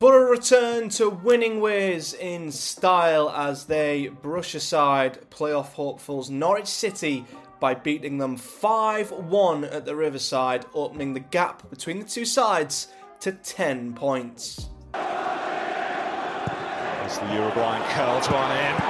Boro return to winning ways in style as they brush aside playoff hopefuls Norwich City by beating them 5 1 at the Riverside, opening the gap between the two sides to 10 points. As the Uruguayan curls one in.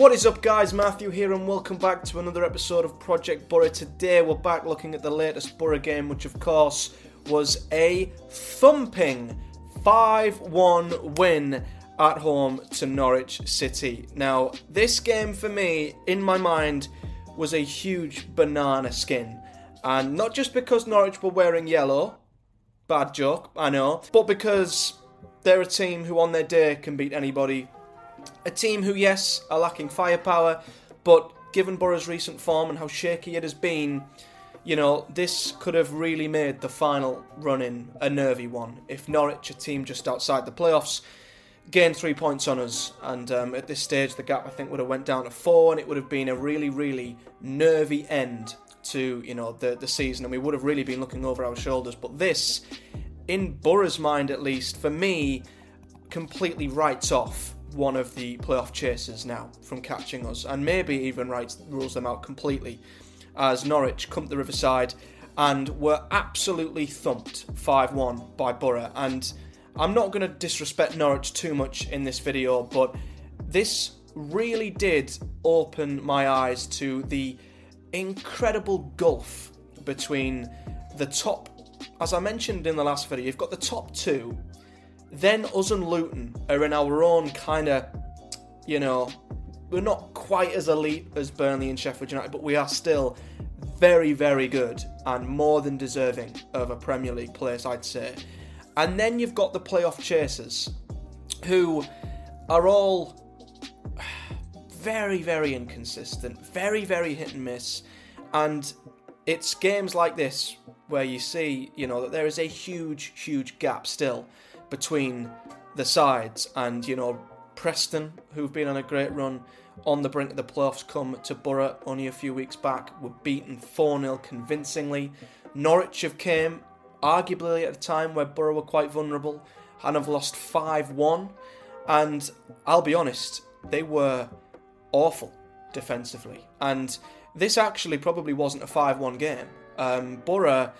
What is up, guys? Matthew here, and welcome back to another episode of Project Boro. Today, we're back looking at the latest Boro game, which, of course, was a thumping 5 1 win at home to Norwich City. Now, this game for me, in my mind, was a huge banana skin. And not just because Norwich were wearing yellow, bad joke, I know, but because they're a team who, on their day, can beat anybody a team who, yes, are lacking firepower, but given Boro's recent form and how shaky it has been, you know, this could have really made the final run in a nervy one. If Norwich, a team just outside the playoffs, gained three points on us, and um, at this stage the gap I think would have went down to four, and it would have been a really, really nervy end to you know the the season, and we would have really been looking over our shoulders. But this, in Boro's mind at least, for me, completely writes off one of the playoff chasers now from catching us, and maybe even writes rules them out completely. As Norwich come to Riverside and were absolutely thumped 5 1 by Boro. And I'm not going to disrespect Norwich too much in this video, but this really did open my eyes to the incredible gulf between the top, as I mentioned in the last video, you've got the top two then us and Luton are in our own kind of, you know, we're not quite as elite as Burnley and Sheffield United, but we are still very, very good and more than deserving of a Premier League place, I'd say. And then you've got the playoff chasers, who are all very, very inconsistent, very, very hit and miss. And it's games like this where you see, you know, that there is a huge, huge gap still between the sides. And, you know, Preston, who've been on a great run on the brink of the playoffs, come to Boro only a few weeks back, were beaten 4 0 convincingly. Norwich have came, arguably at a time where Boro were quite vulnerable, and have lost 5 1. And I'll be honest, they were awful defensively. And this actually probably wasn't a 5 1 game. Um, Borough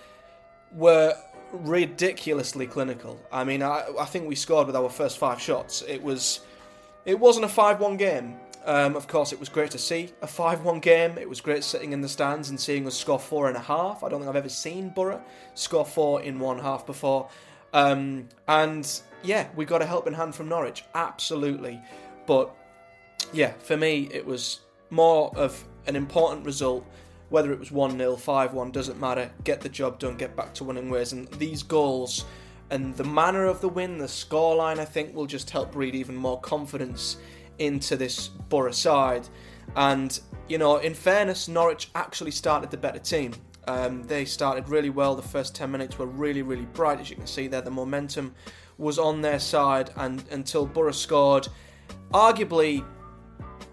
were ridiculously clinical. I mean, I, I think we scored with our first five shots. It was, it wasn't a five-one game. Um, of course, it was great to see a five-one game. It was great sitting in the stands and seeing us score four and a half. I don't think I've ever seen Boro score four in one half before. Um, and yeah, we got a helping hand from Norwich, absolutely. But yeah, for me, it was more of an important result whether it was 1 0, 5 1, doesn't matter. Get the job done, get back to winning ways. And these goals and the manner of the win, the scoreline, I think will just help breed even more confidence into this Boro side. And, you know, in fairness, Norwich actually started the better team. Um, they started really well. The first 10 minutes were really, really bright. As you can see there, the momentum was on their side. And until Boro scored, arguably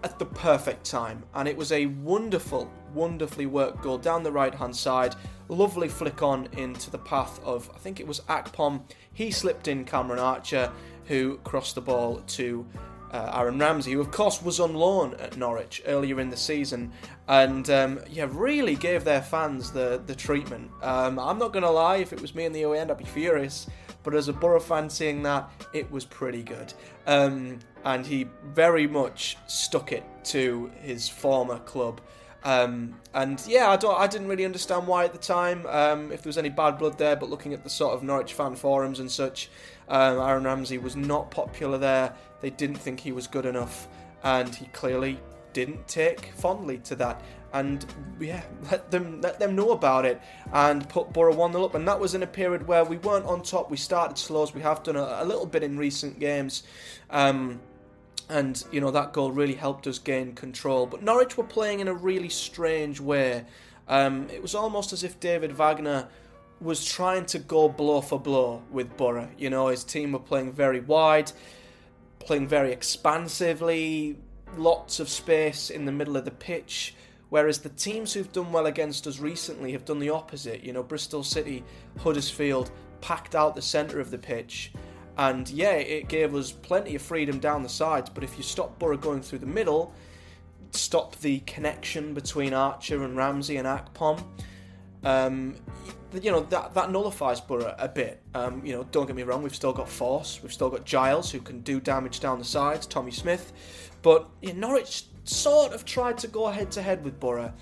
at the perfect time. And it was a wonderful, wonderfully worked goal down the right hand side. Lovely flick on into the path of, I think it was Akpom. He slipped in Cameron Archer, who crossed the ball to uh, Aaron Ramsey, who of course was on loan at Norwich earlier in the season, and um, yeah, really gave their fans the the treatment. Um, I'm not gonna lie, if it was me in the away end, I'd be furious. But as a Boro fan, seeing that, it was pretty good. Um, and he very much stuck it to his former club. Um, and yeah, I don't, I didn't really understand why at the time, um, if there was any bad blood there. But looking at the sort of Norwich fan forums and such, um, Aaron Ramsey was not popular there. They didn't think he was good enough, and he clearly didn't take fondly to that. And yeah, let them let them know about it and put Boro one 0 up. And that was in a period where we weren't on top. We started slow, as we have done a, a little bit in recent games. Um, and you know that goal really helped us gain control. But Norwich were playing in a really strange way. Um, it was almost as if David Wagner was trying to go blow for blow with Boro. You know, his team were playing very wide, playing very expansively, lots of space in the middle of the pitch. Whereas the teams who've done well against us recently have done the opposite. You know, Bristol City, Huddersfield packed out the centre of the pitch. And yeah, it gave us plenty of freedom down the sides. But if you stop Boro going through the middle, stop the connection between Archer and Ramsey and Akpom, um, you know that that nullifies Boro a bit. Um, you know, don't get me wrong, we've still got Forss, we've still got Giles who can do damage down the sides, Tommy Smith, but you know, Norwich sort of tried to go head to head with Boro,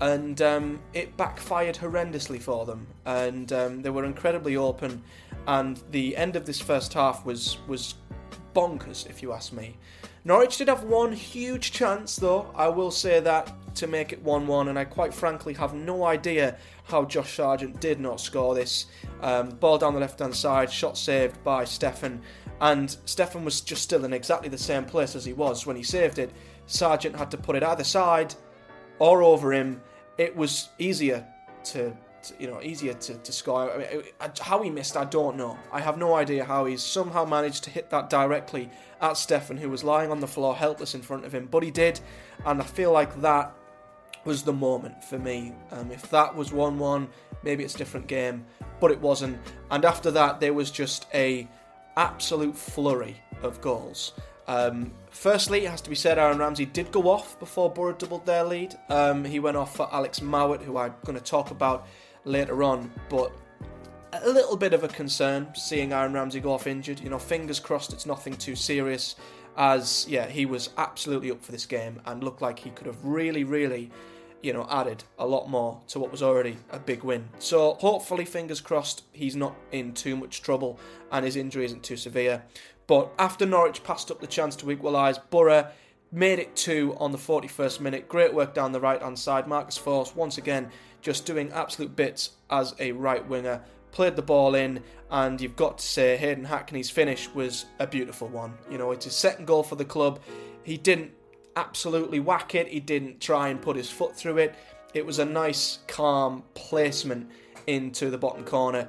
and um, it backfired horrendously for them, and um, they were incredibly open, and the end of this first half was was bonkers, if you ask me. Norwich did have one huge chance, though, I will say that, to make it 1 1, and I quite frankly have no idea how Josh Sargent did not score this. Um, ball down the left hand side, shot saved by Steffen, and Steffen was just still in exactly the same place as he was when he saved it. Sargent had to put it either side or over him. It was easier to you know easier to, to score. I mean, how he missed, I don't know. I have no idea how he's somehow managed to hit that directly at Steffen, who was lying on the floor helpless in front of him. But he did, and I feel like that was the moment for me. Um, if that was 1 1, maybe it's a different game, but it wasn't. And after that, there was just a absolute flurry of goals. Um, firstly, it has to be said, Aaron Ramsey did go off before Boro doubled their lead. Um, he went off for Alex Mowatt, who I'm going to talk about later on, but a little bit of a concern seeing Aaron Ramsey go off injured. You know, fingers crossed it's nothing too serious, as yeah, he was absolutely up for this game and looked like he could have really, really, you know, added a lot more to what was already a big win. So hopefully, fingers crossed, he's not in too much trouble and his injury isn't too severe. But after Norwich passed up the chance to equalise, Boro made it two on the 41st minute. Great work down the right hand side. Marcus Forss once again just doing absolute bits as a right winger. Played the ball in, and you've got to say Hayden Hackney's finish was a beautiful one. You know, it's his second goal for the club. He didn't absolutely whack it, he didn't try and put his foot through it. It was a nice, calm placement into the bottom corner,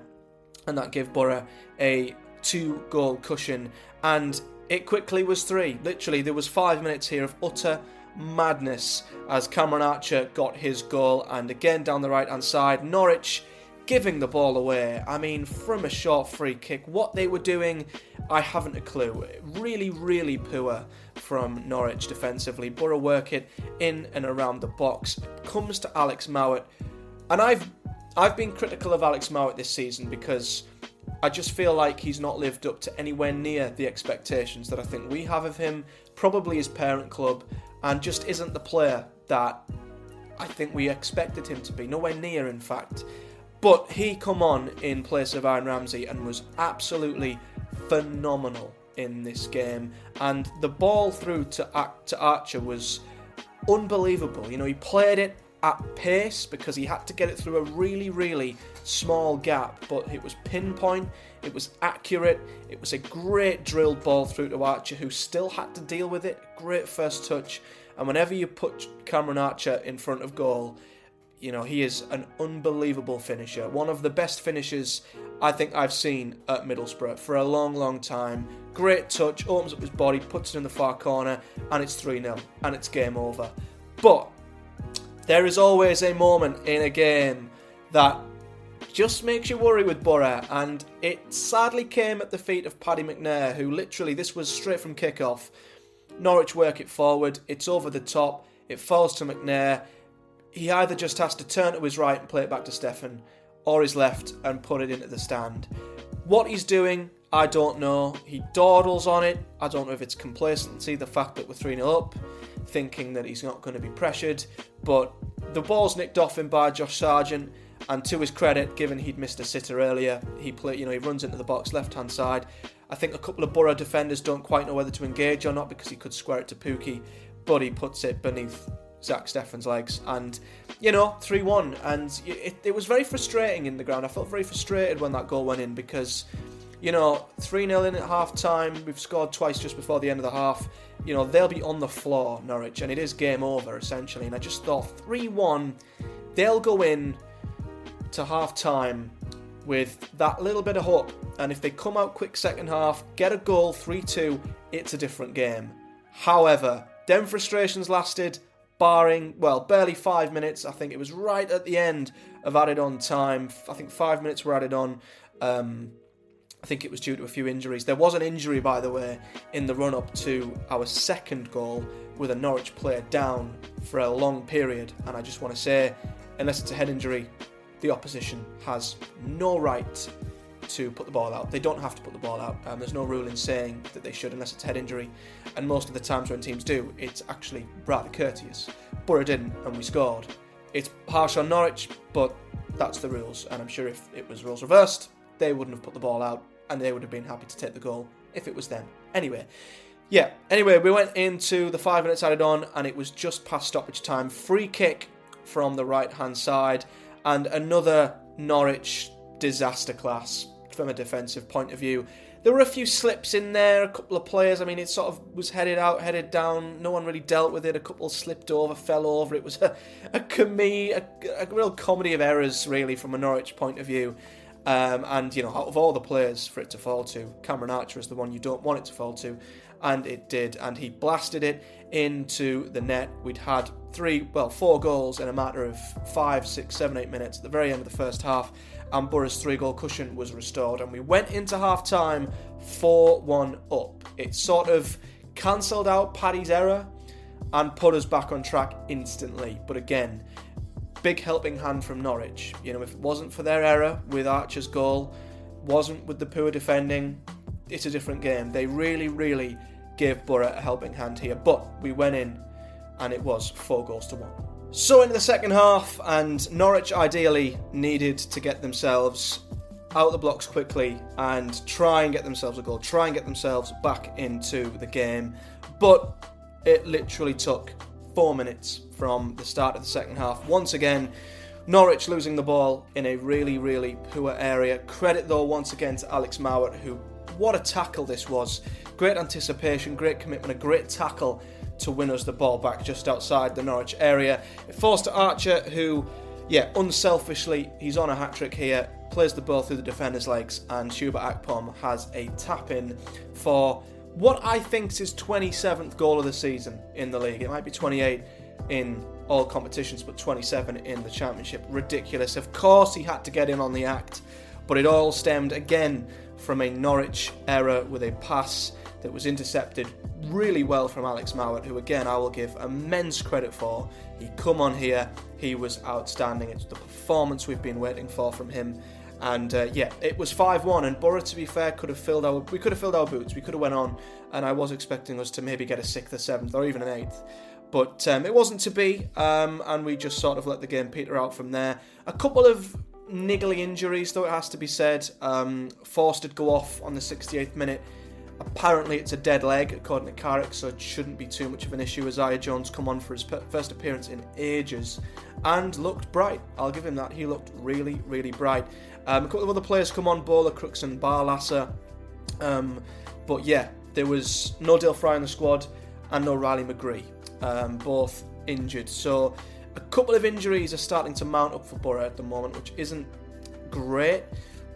and that gave Boro a two goal cushion. And it quickly was three. Literally, there was five minutes here of utter madness as Cameron Archer got his goal, and again down the right hand side, Norwich giving the ball away. I mean, from a short free kick, what they were doing, I haven't a clue. Really, really poor from Norwich defensively. Boro work it in and around the box. Comes to Alex Mowatt, and I've I've been critical of Alex Mowatt this season because I just feel like he's not lived up to anywhere near the expectations that I think we have of him, probably his parent club, and just isn't the player that I think we expected him to be. Nowhere near, in fact. But he come on in place of Aaron Ramsey and was absolutely phenomenal in this game. And the ball through to, to Archer was unbelievable. You know, he played it at pace because he had to get it through a really, really small gap, but it was pinpoint, it was accurate, it was a great drilled ball through to Archer who still had to deal with it. Great first touch, and whenever you put Cameron Archer in front of goal, you know, he is an unbelievable finisher. One of the best finishers I think I've seen at Middlesbrough for a long, long time. Great touch, opens up his body, puts it in the far corner, and it's 3 0, and it's game over. But there is always a moment in a game that just makes you worry with Boro, and it sadly came at the feet of Paddy McNair, who literally, this was straight from kickoff. Norwich work it forward, it's over the top, it falls to McNair. He either just has to turn to his right and play it back to Steffen, or his left and put it into the stand. What he's doing, I don't know. He dawdles on it. I don't know if it's complacency, the fact that we're 3 0 up, thinking that he's not going to be pressured. But the ball's nicked off him by Josh Sargent, and to his credit, given he'd missed a sitter earlier, he play, you know, he runs into the box left hand side. I think a couple of Boro defenders don't quite know whether to engage or not because he could square it to Pukki, but he puts it beneath Zack Steffen's legs, and you know, 3 1. And it, it was very frustrating in the ground. I felt very frustrated when that goal went in because you know, 3 0 in at half time. We've scored twice just before the end of the half. You know, they'll be on the floor, Norwich, and it is game over, essentially. And I just thought 3 1, they'll go in to half time with that little bit of hope. And if they come out quick second half, get a goal 3 2, it's a different game. However, them frustrations lasted, barring, well, barely five minutes. I think it was right at the end of added on time. I think five minutes were added on. Um, I think it was due to a few injuries. There was an injury, by the way, in the run up to our second goal with a Norwich player down for a long period. And I just want to say, unless it's a head injury, the opposition has no right to put the ball out. They don't have to put the ball out. Um, there's no rule in saying that they should unless it's head injury. And most of the times when teams do, it's actually rather courteous. Boro didn't, and we scored. It's harsh on Norwich, but that's the rules. And I'm sure if it was rules reversed, they wouldn't have put the ball out, and they would have been happy to take the goal if it was them. Anyway, yeah. Anyway, we went into the five minutes added on, and it was just past stoppage time. Free kick from the right hand side, and another Norwich disaster class from a defensive point of view. There were a few slips in there, a couple of players. I mean, it sort of was headed out, headed down. No one really dealt with it. A couple slipped over, fell over. It was a, a, com- a, a real comedy of errors, really, from a Norwich point of view. Um, and, you know, out of all the players for it to fall to, Cameron Archer is the one you don't want it to fall to. And it did. And he blasted it into the net. We'd had three, well, four goals in a matter of five, six, seven, eight minutes at the very end of the first half and Boro's three goal cushion was restored. And we went into half time 4 1 up. It sort of cancelled out Paddy's error and put us back on track instantly. But again, big helping hand from Norwich. You know, if it wasn't for their error with Archer's goal, wasn't with the poor defending, it's a different game. They really, really gave Boro a helping hand here. But we went in and it was four goals to one. So into the second half, and Norwich ideally needed to get themselves out the blocks quickly and try and get themselves a goal, try and get themselves back into the game. But it literally took four minutes from the start of the second half. Once again, Norwich losing the ball in a really, really poor area. Credit though once again to Alex Mowatt, who what a tackle this was. Great anticipation, great commitment, a great tackle to win us the ball back just outside the Norwich area. It to Archer, who, yeah, unselfishly, he's on a hat trick here, plays the ball through the defender's legs, and Chuba Akpom has a tap in for what I think is his 27th goal of the season in the league. It might be 28 in all competitions, but 27 in the championship. Ridiculous. Of course, he had to get in on the act, but it all stemmed again from a Norwich error with a pass that was intercepted really well from Alex Mowatt, who again I will give immense credit for. He come on here, he was outstanding. It's the performance we've been waiting for from him. And uh, yeah, it was 5-1, and Boro, to be fair, could have filled our we could have filled our boots. We could have went on, and I was expecting us to maybe get a sixth or seventh or even an eighth, but um, it wasn't to be, um, and we just sort of let the game peter out from there. A couple of niggly injuries, though it has to be said. Um, forced to go off on the 68th minute Apparently, it's a dead leg, according to Carrick, so it shouldn't be too much of an issue. Isaiah Jones come on for his first appearance in ages and looked bright. I'll give him that. He looked really, really bright. Um, a couple of other players come on, Bola, Crooks, and Barlaser. Um, but yeah, there was no Dael Fry in the squad and no Riley McGree, um, both injured. So a couple of injuries are starting to mount up for Boro at the moment, which isn't great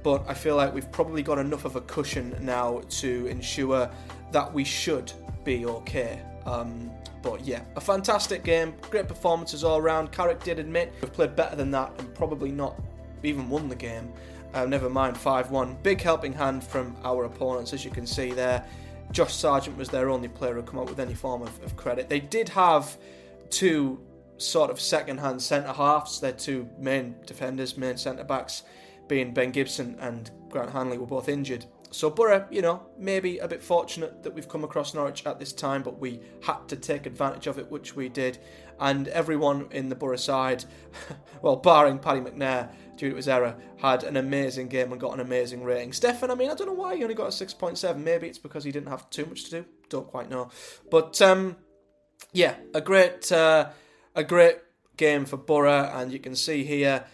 but I feel like we've probably got enough of a cushion now to ensure that we should be okay. Um, but yeah, a fantastic game, great performances all around. Carrick did admit we've played better than that and probably not even won the game. Uh, never mind 5 1. Big helping hand from our opponents, as you can see there. Josh Sargent was their only player who come up with any form of, of credit. They did have two sort of second hand centre halves, their two main defenders, main centre backs being Ben Gibson and Grant Hanley were both injured. So Boro, you know, maybe a bit fortunate that we've come across Norwich at this time, but we had to take advantage of it, which we did. And everyone in the Boro side, well, barring Paddy McNair due to his error, had an amazing game and got an amazing rating. Steffen, I mean, I don't know why he only got a 6.7. Maybe it's because he didn't have too much to do. Don't quite know. But um, yeah, a great, uh, a great game for Boro, and you can see here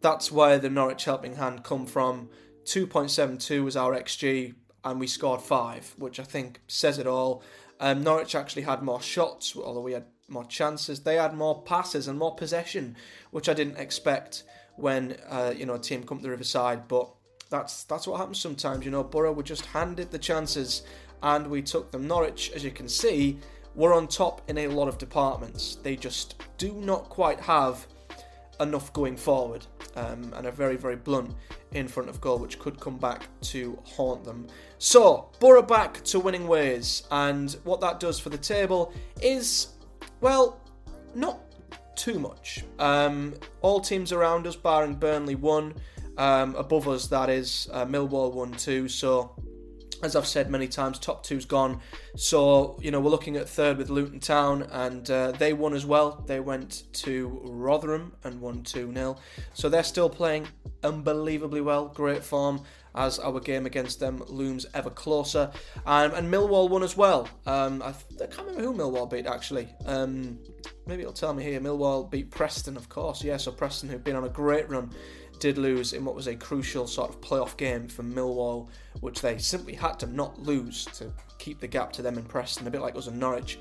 that's where the Norwich helping hand come from. 2.72 was our XG, and we scored five, which I think says it all. Um, Norwich actually had more shots, although we had more chances. They had more passes and more possession, which I didn't expect when uh, you know a team come to the Riverside. But that's that's what happens sometimes. You know, Boro were just handed the chances, and we took them. Norwich, as you can see, were on top in a lot of departments. They just do not quite have enough going forward, um, and are very very blunt in front of goal, which could come back to haunt them. So Boro back to winning ways, and what that does for the table is, well, not too much. Um, all teams around us, barring Burnley, won. Um, above us, that is, uh, Millwall won too. So, as I've said many times, top two's gone. So, you know, we're looking at third with Luton Town, and uh, they won as well. They went to Rotherham and won 2 0. So, they're still playing unbelievably well. Great form as our game against them looms ever closer. Um, and Millwall won as well. Um, I, I, can't remember who Millwall beat actually. Um, maybe it'll tell me here. Millwall beat Preston, of course. Yeah, so Preston, who've been on a great run, did lose in what was a crucial sort of playoff game for Millwall, which they simply had to not lose to keep the gap to them in Preston, a bit like us and Norwich.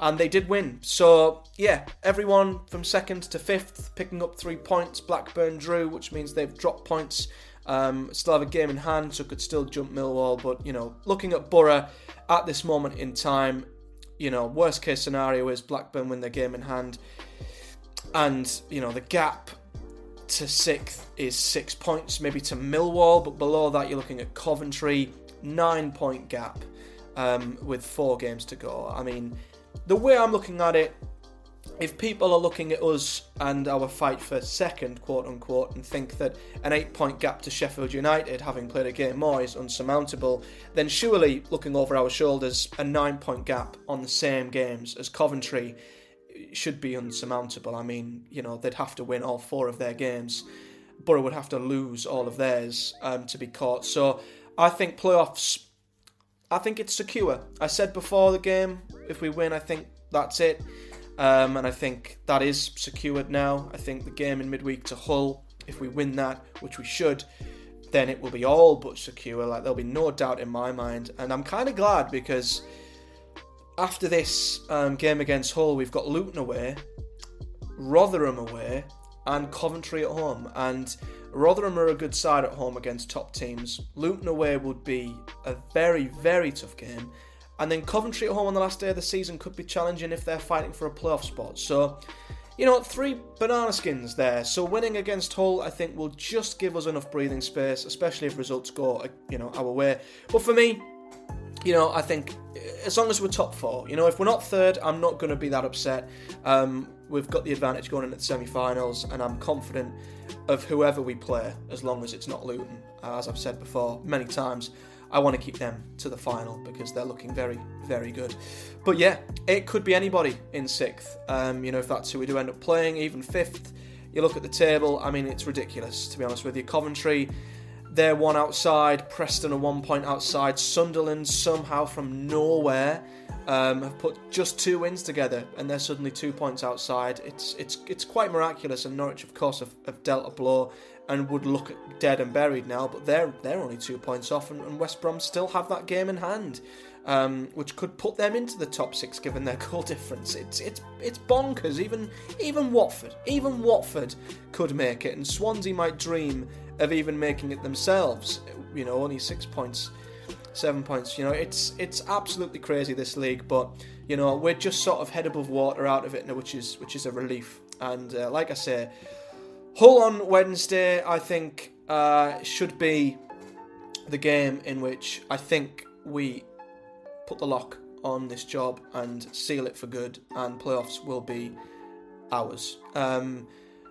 And they did win. So, yeah, everyone from second to fifth picking up three points. Blackburn drew, which means they've dropped points. Um, still have a game in hand, so could still jump Millwall. But, you know, looking at Boro at this moment in time, you know, worst case scenario is Blackburn win their game in hand. And, you know, the gap to sixth is six points, maybe to Millwall, but below that you're looking at Coventry, nine point gap um, with four games to go. I mean, the way I'm looking at it, if people are looking at us and our fight for second, quote unquote, and think that an eight point gap to Sheffield United, having played a game more, is unsurmountable, then surely looking over our shoulders, a nine point gap on the same games as Coventry should be unsurmountable. I mean, you know, they'd have to win all four of their games. Boro would have to lose all of theirs um, to be caught. So I think playoffs, I think it's secure. I said before the game, if we win, I think that's it. Um, and I think that is secured now. I think the game in midweek to Hull, if we win that, which we should, then it will be all but secure. Like there'll be no doubt in my mind. And I'm kind of glad because after this um, game against Hull, we've got Luton away, Rotherham away, and Coventry at home. And Rotherham are a good side at home against top teams. Luton away would be a very, very tough game. And then Coventry at home on the last day of the season could be challenging if they're fighting for a playoff spot. So, you know, three banana skins there. So winning against Hull, I think, will just give us enough breathing space, especially if results go, you know, our way. But for me, you know, I think as long as we're top four, you know, if we're not third, I'm not going to be that upset. Um, we've got the advantage going in at the semi-finals, and I'm confident of whoever we play, as long as it's not Luton. Uh, as I've said before many times, I want to keep them to the final because they're looking very, very good. But yeah, it could be anybody in sixth. Um, you know, if that's who we do end up playing, even fifth. You look at the table. I mean, it's ridiculous to be honest with you. Coventry, they're one outside. Preston are one point outside. Sunderland somehow from nowhere um, have put just two wins together, and they're suddenly two points outside. It's it's it's quite miraculous. And Norwich, of course, have, have dealt a blow and would look dead and buried now, but they're they're only two points off, and, and West Brom still have that game in hand, um, which could put them into the top six given their goal difference. It's it's it's bonkers. Even even Watford, even Watford could make it, and Swansea might dream of even making it themselves. You know, only six points, seven points. You know, it's it's absolutely crazy this league, but you know we're just sort of head above water out of it now, which is which is a relief. And uh, like I say Hull on Wednesday, I think, uh, should be the game in which I think we put the lock on this job and seal it for good, and playoffs will be ours. Um,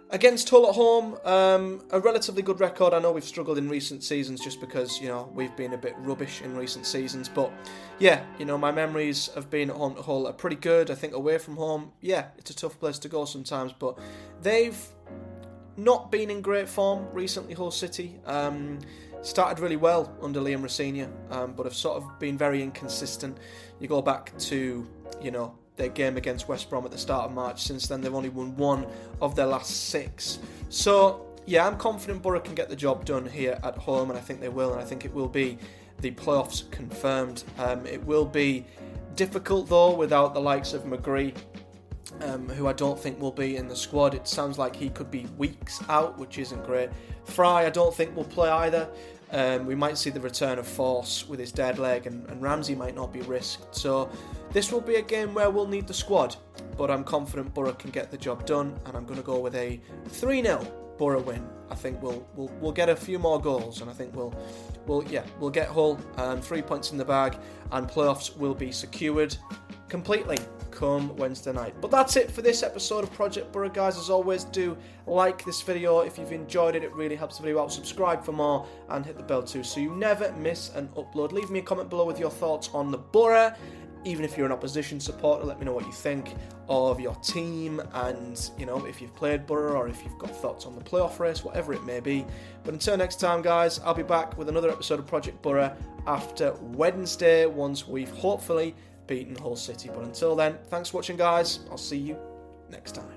against Hull at home, um, a relatively good record. I know we've struggled in recent seasons just because you know we've been a bit rubbish in recent seasons, but yeah, you know my memories of being at home to Hull are pretty good. I think away from home, yeah, it's a tough place to go sometimes, but they've not been in great form recently, Hull City. Um, started really well under Liam Rosenior, um, but have sort of been very inconsistent. You go back to, you know, their game against West Brom at the start of March. Since then, they've only won one of their last six. So, yeah, I'm confident Boro can get the job done here at home, and I think they will, and I think it will be the playoffs confirmed. Um, it will be difficult, though, without the likes of McGree um, who I don't think will be in the squad. It sounds like he could be weeks out, which isn't great. Fry, I don't think will play either. Um, we might see the return of Forss with his dead leg, and, and Ramsey might not be risked. So this will be a game where we'll need the squad, but I'm confident Boro can get the job done, and I'm going to go with a 3 0 Boro win. I think we'll we'll we'll get a few more goals, and I think we'll we'll yeah we'll get Hull um, three points in the bag, and playoffs will be secured completely come Wednesday night. But that's it for this episode of Project Boro, guys. As always, do like this video if you've enjoyed it. It really helps the video out. Subscribe for more and hit the bell too, so you never miss an upload. Leave me a comment below with your thoughts on the Boro even if you're an opposition supporter, let me know what you think of your team and, you know, if you've played Boro or if you've got thoughts on the playoff race, whatever it may be. But until next time, guys, I'll be back with another episode of Project Boro after Wednesday once we've hopefully beaten Hull City. But until then, thanks for watching, guys. I'll see you next time.